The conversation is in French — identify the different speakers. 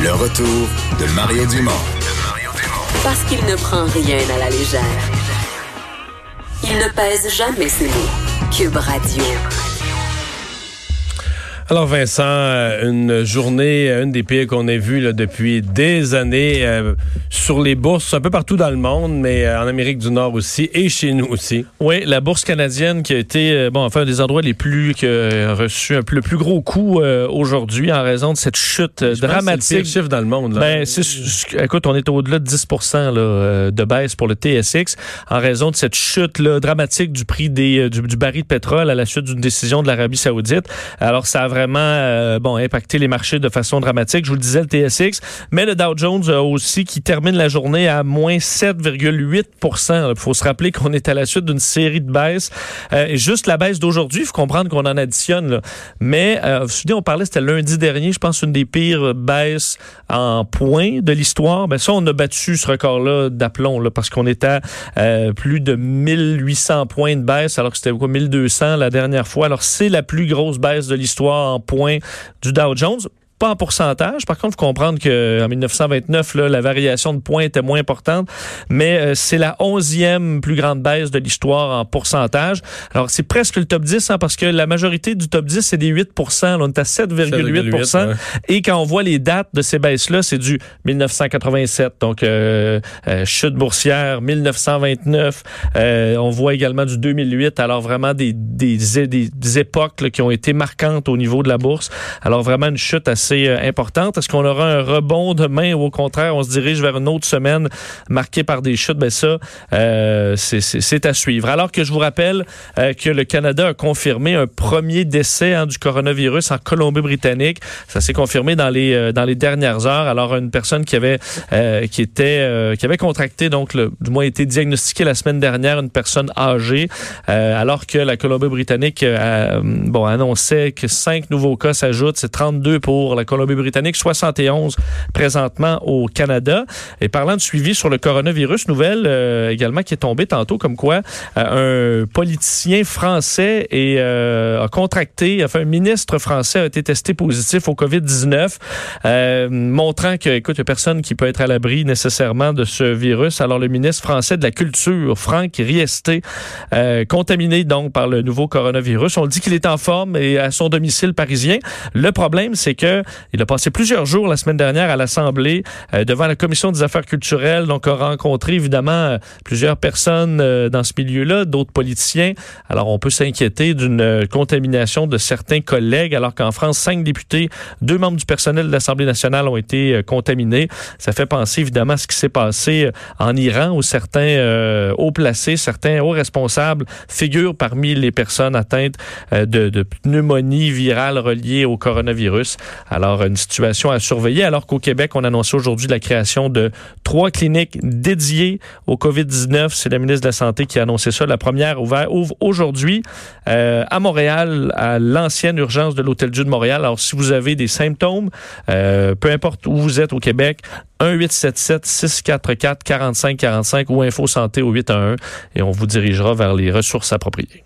Speaker 1: Le retour de Mario Dumont.
Speaker 2: Parce qu'il ne prend rien à la légère. Il ne pèse jamais ses mots. Cube Radio.
Speaker 3: Alors Vincent, euh, une journée, euh, une des pires qu'on ait vues là, depuis des années euh, sur les bourses un peu partout dans le monde, mais en Amérique du Nord aussi et chez nous aussi.
Speaker 4: Oui, la bourse canadienne qui a été bon enfin un des endroits les plus que reçu un, le plus gros coup aujourd'hui en raison de cette chute dramatique.
Speaker 3: C'est le chiffre dans le monde. Là.
Speaker 4: Ben, écoute, on est au-delà de 10 là, de baisse pour le TSX en raison de cette chute là, dramatique du prix des, du, du baril de pétrole à la suite d'une décision de l'Arabie Saoudite. Alors ça a vraiment euh, bon impacté les marchés de façon dramatique. Je vous le disais, le TSX, mais le Dow Jones aussi qui termine la journée à moins 7,8 Il faut se rappeler qu'on est à la suite d'une série de baisses. Euh, et juste la baisse d'aujourd'hui, il faut comprendre qu'on en additionne. Là. Mais euh, vous vous souvenez, on parlait, c'était lundi dernier, je pense, une des pires baisses en points de l'histoire. Ben ça, on a battu ce record-là d'aplomb là, parce qu'on était à euh, plus de 1800 points de baisse alors que c'était quoi 1200 la dernière fois. Alors c'est la plus grosse baisse de l'histoire en points du Dow Jones pas en pourcentage. Par contre, faut comprendre qu'en 1929, là, la variation de points était moins importante, mais euh, c'est la onzième plus grande baisse de l'histoire en pourcentage. Alors, c'est presque le top 10, hein, parce que la majorité du top 10, c'est des 8 là, On est à 7,8 Et quand on voit les dates de ces baisses-là, c'est du 1987, donc euh, euh, chute boursière, 1929. on voit également du 2008. Alors, vraiment des, des, des, époques qui ont été marquantes au niveau de la bourse. Alors, vraiment une chute assez c'est euh, importante. Est-ce qu'on aura un rebond demain? Ou au contraire, on se dirige vers une autre semaine marquée par des chutes? Ben ça, euh, c'est à suivre. Alors que je vous rappelle euh, que le Canada a confirmé un premier décès hein, du coronavirus en Colombie-Britannique. Ça s'est confirmé dans les dans les dernières heures. Alors une personne qui avait qui était qui avait contracté donc du moins été diagnostiquée la semaine dernière, une personne âgée, alors que la Colombie-Britannique bon annonçait que cinq nouveaux cas s'ajoutent, c'est 32 pour la Colombie-Britannique, 71 présentement au Canada. Et parlant de suivi sur le coronavirus, nouvelle euh, également qui est tombée tantôt, comme quoi euh, un politicien français euh, a contracté, enfin un ministre français a été testé positif au COVID-19, montrant que, écoute, il n'y a personne qui peut être à l'abri nécessairement de ce virus. Alors le ministre français de la Culture, Franck Riesté, contaminé donc par le nouveau coronavirus. On dit qu'il est en forme et à son domicile parisien. Le problème, c'est que il a passé plusieurs jours la semaine dernière à l'Assemblée euh, devant la Commission des affaires culturelles, donc a rencontré évidemment euh, plusieurs personnes euh, dans ce milieu-là, d'autres politiciens. Alors on peut s'inquiéter d'une contamination de certains collègues, alors qu'en France, cinq députés, deux membres du personnel de l'Assemblée nationale ont été contaminés. Ça fait penser évidemment à ce qui s'est passé en Iran, où certains hauts placés, certains hauts responsables figurent parmi les personnes atteintes de, de pneumonie virale reliée au coronavirus. Une situation à surveiller, alors qu'au Québec, on annonçait aujourd'hui la création de trois cliniques dédiées au COVID-19. C'est la ministre de la Santé qui a annoncé ça. La première ouvre aujourd'hui euh, à Montréal, à l'ancienne urgence de l'Hôtel Dieu de Montréal. Alors, si vous avez des symptômes, euh, peu importe où vous êtes au Québec, 1-877-644-4545 ou Info Santé au 811 et on vous dirigera vers les ressources appropriées.